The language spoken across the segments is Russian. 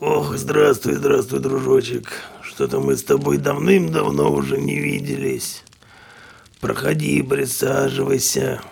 Ох, здравствуй, здравствуй, дружочек. Что-то мы с тобой давным-давно уже не виделись. Проходи, присаживайся.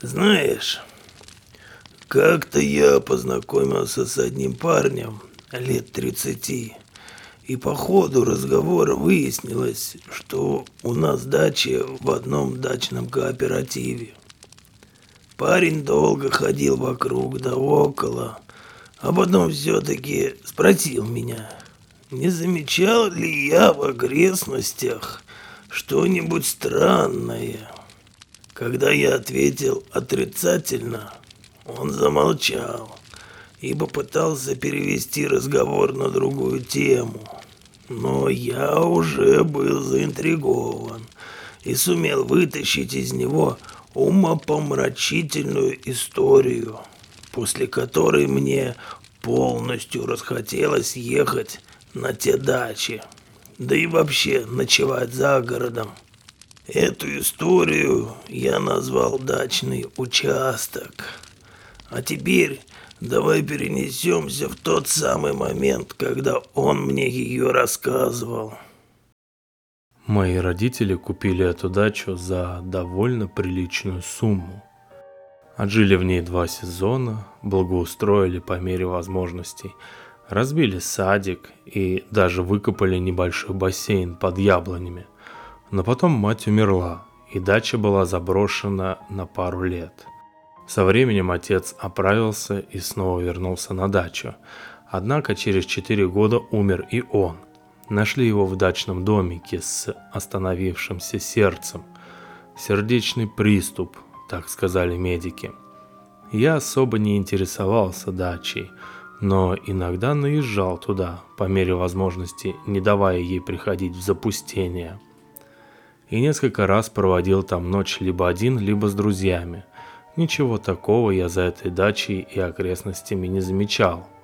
Знаешь, как-то я познакомился с одним парнем лет 30. И по ходу разговора выяснилось, что у нас дача в одном дачном кооперативе. Парень долго ходил вокруг да около, а потом все-таки спросил меня, не замечал ли я в окрестностях что-нибудь странное. Когда я ответил отрицательно, он замолчал и попытался перевести разговор на другую тему. Но я уже был заинтригован и сумел вытащить из него умопомрачительную историю, после которой мне полностью расхотелось ехать на те дачи, да и вообще ночевать за городом. Эту историю я назвал «Дачный участок». А теперь давай перенесемся в тот самый момент, когда он мне ее рассказывал. Мои родители купили эту дачу за довольно приличную сумму. Отжили в ней два сезона, благоустроили по мере возможностей, разбили садик и даже выкопали небольшой бассейн под яблонями. Но потом мать умерла, и дача была заброшена на пару лет. Со временем отец оправился и снова вернулся на дачу. Однако через четыре года умер и он – Нашли его в дачном домике с остановившимся сердцем. Сердечный приступ, так сказали медики. Я особо не интересовался дачей, но иногда наезжал туда, по мере возможности, не давая ей приходить в запустение. И несколько раз проводил там ночь либо один, либо с друзьями. Ничего такого я за этой дачей и окрестностями не замечал –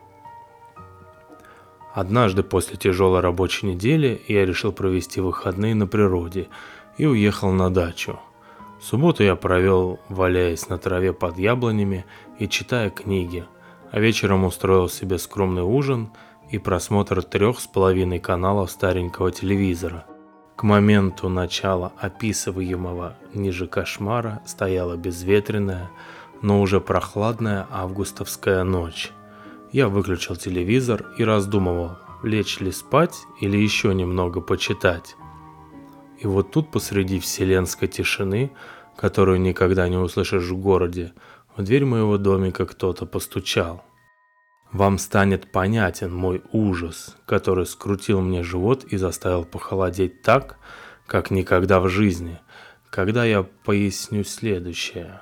Однажды после тяжелой рабочей недели я решил провести выходные на природе и уехал на дачу. Субботу я провел, валяясь на траве под яблонями и читая книги, а вечером устроил себе скромный ужин и просмотр трех с половиной каналов старенького телевизора. К моменту начала описываемого ниже кошмара стояла безветренная, но уже прохладная августовская ночь. Я выключил телевизор и раздумывал, лечь ли спать или еще немного почитать. И вот тут посреди вселенской тишины, которую никогда не услышишь в городе, в дверь моего домика кто-то постучал. Вам станет понятен мой ужас, который скрутил мне живот и заставил похолодеть так, как никогда в жизни, когда я поясню следующее.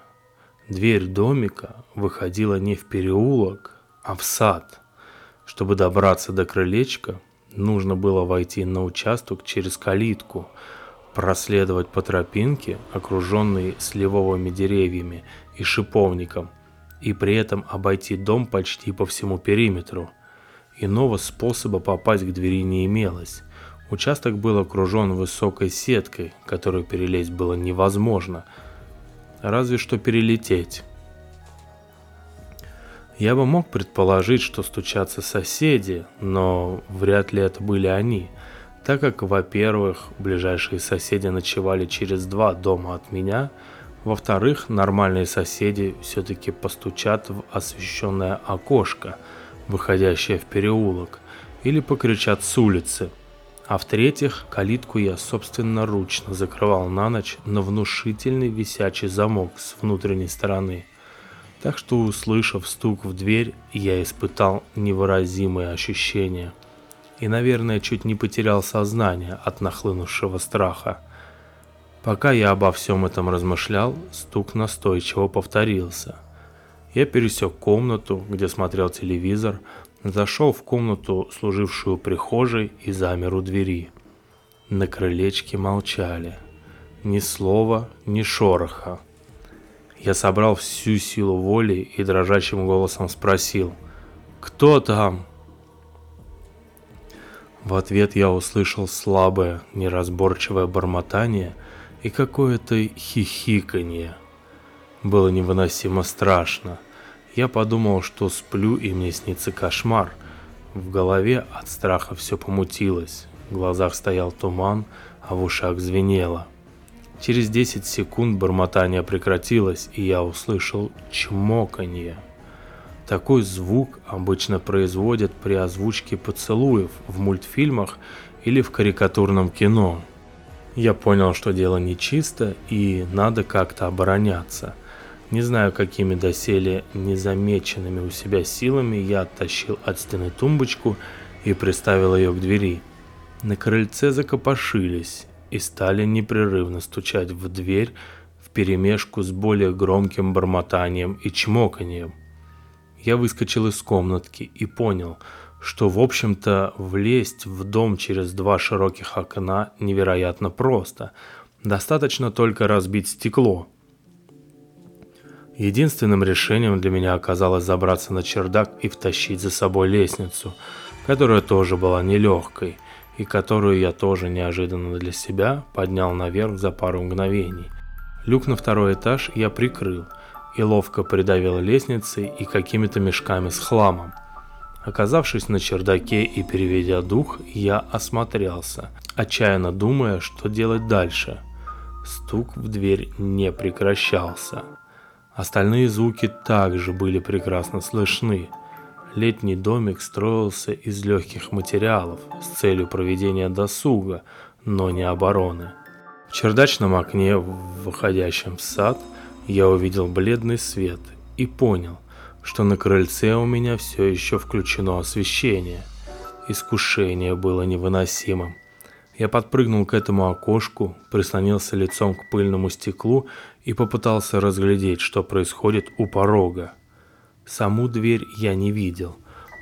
Дверь домика выходила не в переулок, а в сад. Чтобы добраться до крылечка, нужно было войти на участок через калитку, проследовать по тропинке, окруженной сливовыми деревьями и шиповником, и при этом обойти дом почти по всему периметру. Иного способа попасть к двери не имелось. Участок был окружен высокой сеткой, которую перелезть было невозможно, разве что перелететь. Я бы мог предположить, что стучатся соседи, но вряд ли это были они, так как, во-первых, ближайшие соседи ночевали через два дома от меня, во-вторых, нормальные соседи все-таки постучат в освещенное окошко, выходящее в переулок, или покричат с улицы. А в-третьих, калитку я собственноручно закрывал на ночь на внушительный висячий замок с внутренней стороны – так что, услышав стук в дверь, я испытал невыразимые ощущения. И, наверное, чуть не потерял сознание от нахлынувшего страха. Пока я обо всем этом размышлял, стук настойчиво повторился. Я пересек комнату, где смотрел телевизор, зашел в комнату, служившую прихожей, и замер у двери. На крылечке молчали. Ни слова, ни шороха. Я собрал всю силу воли и дрожащим голосом спросил «Кто там?» В ответ я услышал слабое, неразборчивое бормотание и какое-то хихиканье. Было невыносимо страшно. Я подумал, что сплю и мне снится кошмар. В голове от страха все помутилось, в глазах стоял туман, а в ушах звенело. Через 10 секунд бормотание прекратилось, и я услышал чмоканье. Такой звук обычно производят при озвучке поцелуев в мультфильмах или в карикатурном кино. Я понял, что дело нечисто и надо как-то обороняться. Не знаю, какими доселе незамеченными у себя силами я оттащил от стены тумбочку и приставил ее к двери. На крыльце закопошились и стали непрерывно стучать в дверь в перемешку с более громким бормотанием и чмоканием. Я выскочил из комнатки и понял, что, в общем-то, влезть в дом через два широких окна невероятно просто. Достаточно только разбить стекло. Единственным решением для меня оказалось забраться на чердак и втащить за собой лестницу, которая тоже была нелегкой, и которую я тоже неожиданно для себя поднял наверх за пару мгновений. Люк на второй этаж я прикрыл и ловко придавил лестницей и какими-то мешками с хламом. Оказавшись на чердаке и переведя дух, я осмотрелся, отчаянно думая, что делать дальше. Стук в дверь не прекращался. Остальные звуки также были прекрасно слышны. Летний домик строился из легких материалов с целью проведения досуга, но не обороны. В чердачном окне, выходящем в сад, я увидел бледный свет и понял, что на крыльце у меня все еще включено освещение. Искушение было невыносимым. Я подпрыгнул к этому окошку, прислонился лицом к пыльному стеклу и попытался разглядеть, что происходит у порога. Саму дверь я не видел,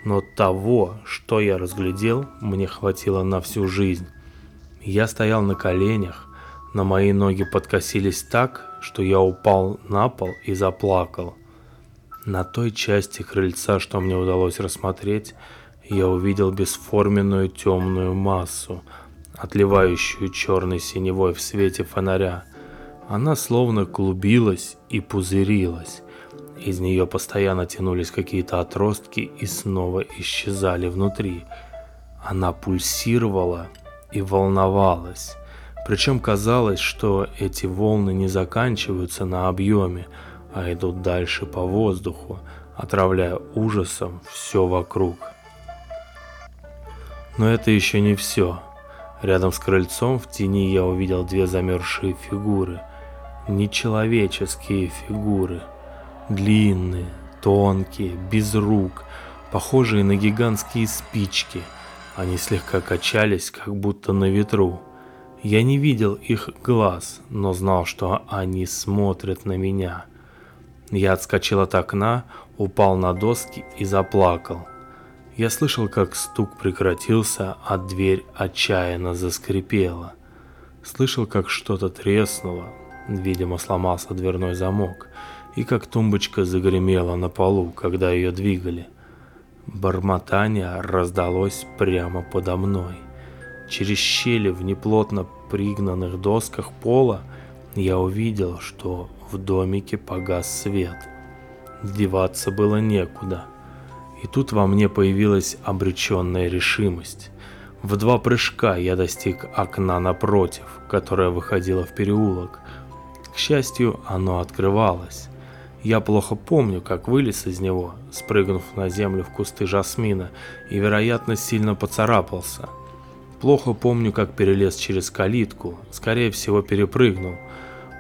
но того, что я разглядел, мне хватило на всю жизнь. Я стоял на коленях, на мои ноги подкосились так, что я упал на пол и заплакал. На той части крыльца, что мне удалось рассмотреть, я увидел бесформенную темную массу, отливающую черной синевой в свете фонаря. Она словно клубилась и пузырилась. Из нее постоянно тянулись какие-то отростки и снова исчезали внутри. Она пульсировала и волновалась. Причем казалось, что эти волны не заканчиваются на объеме, а идут дальше по воздуху, отравляя ужасом все вокруг. Но это еще не все. Рядом с крыльцом в тени я увидел две замерзшие фигуры. Нечеловеческие фигуры. Длинные, тонкие, без рук, похожие на гигантские спички. Они слегка качались, как будто на ветру. Я не видел их глаз, но знал, что они смотрят на меня. Я отскочил от окна, упал на доски и заплакал. Я слышал, как стук прекратился, а дверь отчаянно заскрипела. Слышал, как что-то треснуло, видимо, сломался дверной замок, и как тумбочка загремела на полу, когда ее двигали. Бормотание раздалось прямо подо мной. Через щели в неплотно пригнанных досках пола я увидел, что в домике погас свет. Деваться было некуда. И тут во мне появилась обреченная решимость. В два прыжка я достиг окна напротив, которое выходило в переулок. К счастью, оно открывалось. Я плохо помню, как вылез из него, спрыгнув на землю в кусты жасмина, и, вероятно, сильно поцарапался. Плохо помню, как перелез через калитку, скорее всего, перепрыгнул –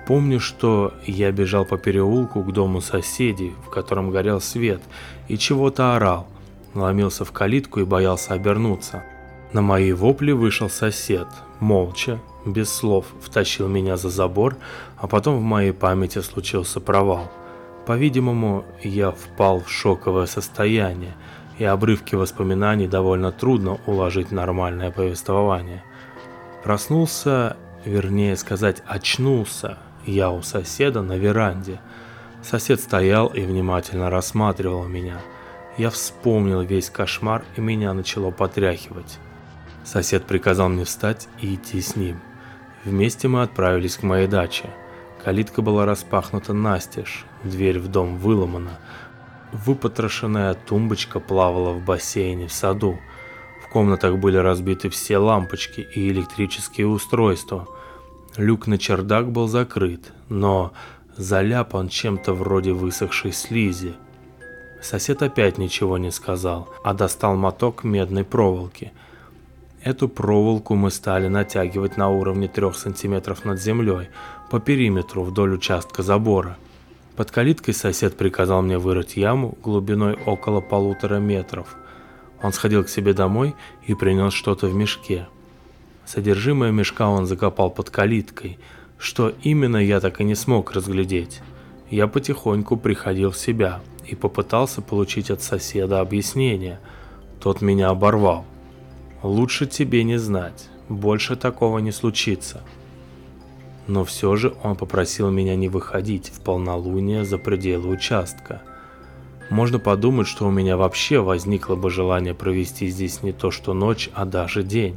Помню, что я бежал по переулку к дому соседей, в котором горел свет, и чего-то орал. Ломился в калитку и боялся обернуться. На мои вопли вышел сосед, молча, без слов, втащил меня за забор, а потом в моей памяти случился провал. По-видимому, я впал в шоковое состояние, и обрывки воспоминаний довольно трудно уложить в нормальное повествование. Проснулся, вернее сказать, очнулся я у соседа на веранде. Сосед стоял и внимательно рассматривал меня. Я вспомнил весь кошмар и меня начало потряхивать. Сосед приказал мне встать и идти с ним. Вместе мы отправились к моей даче. Калитка была распахнута настежь, дверь в дом выломана. Выпотрошенная тумбочка плавала в бассейне в саду. В комнатах были разбиты все лампочки и электрические устройства. Люк на чердак был закрыт, но заляпан чем-то вроде высохшей слизи. Сосед опять ничего не сказал, а достал моток медной проволоки. Эту проволоку мы стали натягивать на уровне трех сантиметров над землей, по периметру вдоль участка забора. Под калиткой сосед приказал мне вырыть яму глубиной около полутора метров. Он сходил к себе домой и принес что-то в мешке. Содержимое мешка он закопал под калиткой. Что именно, я так и не смог разглядеть. Я потихоньку приходил в себя и попытался получить от соседа объяснение. Тот меня оборвал. «Лучше тебе не знать. Больше такого не случится». Но все же он попросил меня не выходить в полнолуние за пределы участка. Можно подумать, что у меня вообще возникло бы желание провести здесь не то что ночь, а даже день.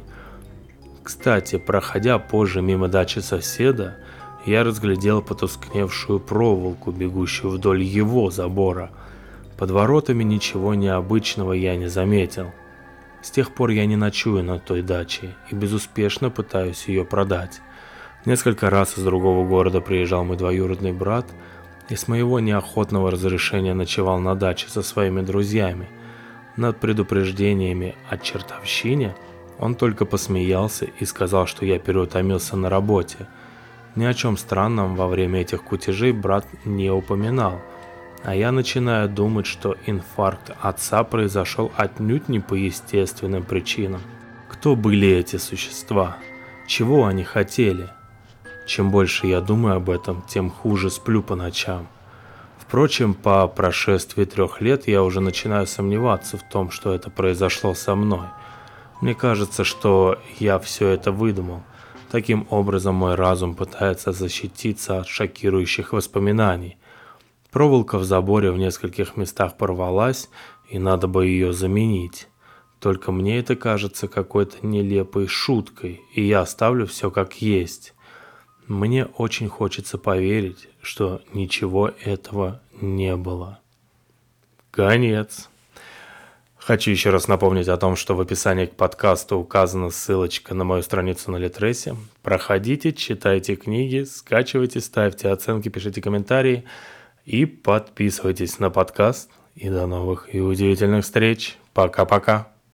Кстати, проходя позже мимо дачи соседа, я разглядел потускневшую проволоку, бегущую вдоль его забора. Под воротами ничего необычного я не заметил. С тех пор я не ночую на той даче и безуспешно пытаюсь ее продать. Несколько раз из другого города приезжал мой двоюродный брат и с моего неохотного разрешения ночевал на даче со своими друзьями. Над предупреждениями о чертовщине он только посмеялся и сказал, что я переутомился на работе. Ни о чем странном во время этих кутежей брат не упоминал, а я начинаю думать, что инфаркт отца произошел отнюдь не по естественным причинам. Кто были эти существа? Чего они хотели? Чем больше я думаю об этом, тем хуже сплю по ночам. Впрочем, по прошествии трех лет я уже начинаю сомневаться в том, что это произошло со мной. Мне кажется, что я все это выдумал. Таким образом мой разум пытается защититься от шокирующих воспоминаний. Проволока в заборе в нескольких местах порвалась, и надо бы ее заменить. Только мне это кажется какой-то нелепой шуткой, и я оставлю все как есть. Мне очень хочется поверить, что ничего этого не было. Конец. Хочу еще раз напомнить о том, что в описании к подкасту указана ссылочка на мою страницу на Литресе. Проходите, читайте книги, скачивайте, ставьте оценки, пишите комментарии и подписывайтесь на подкаст. И до новых и удивительных встреч. Пока-пока.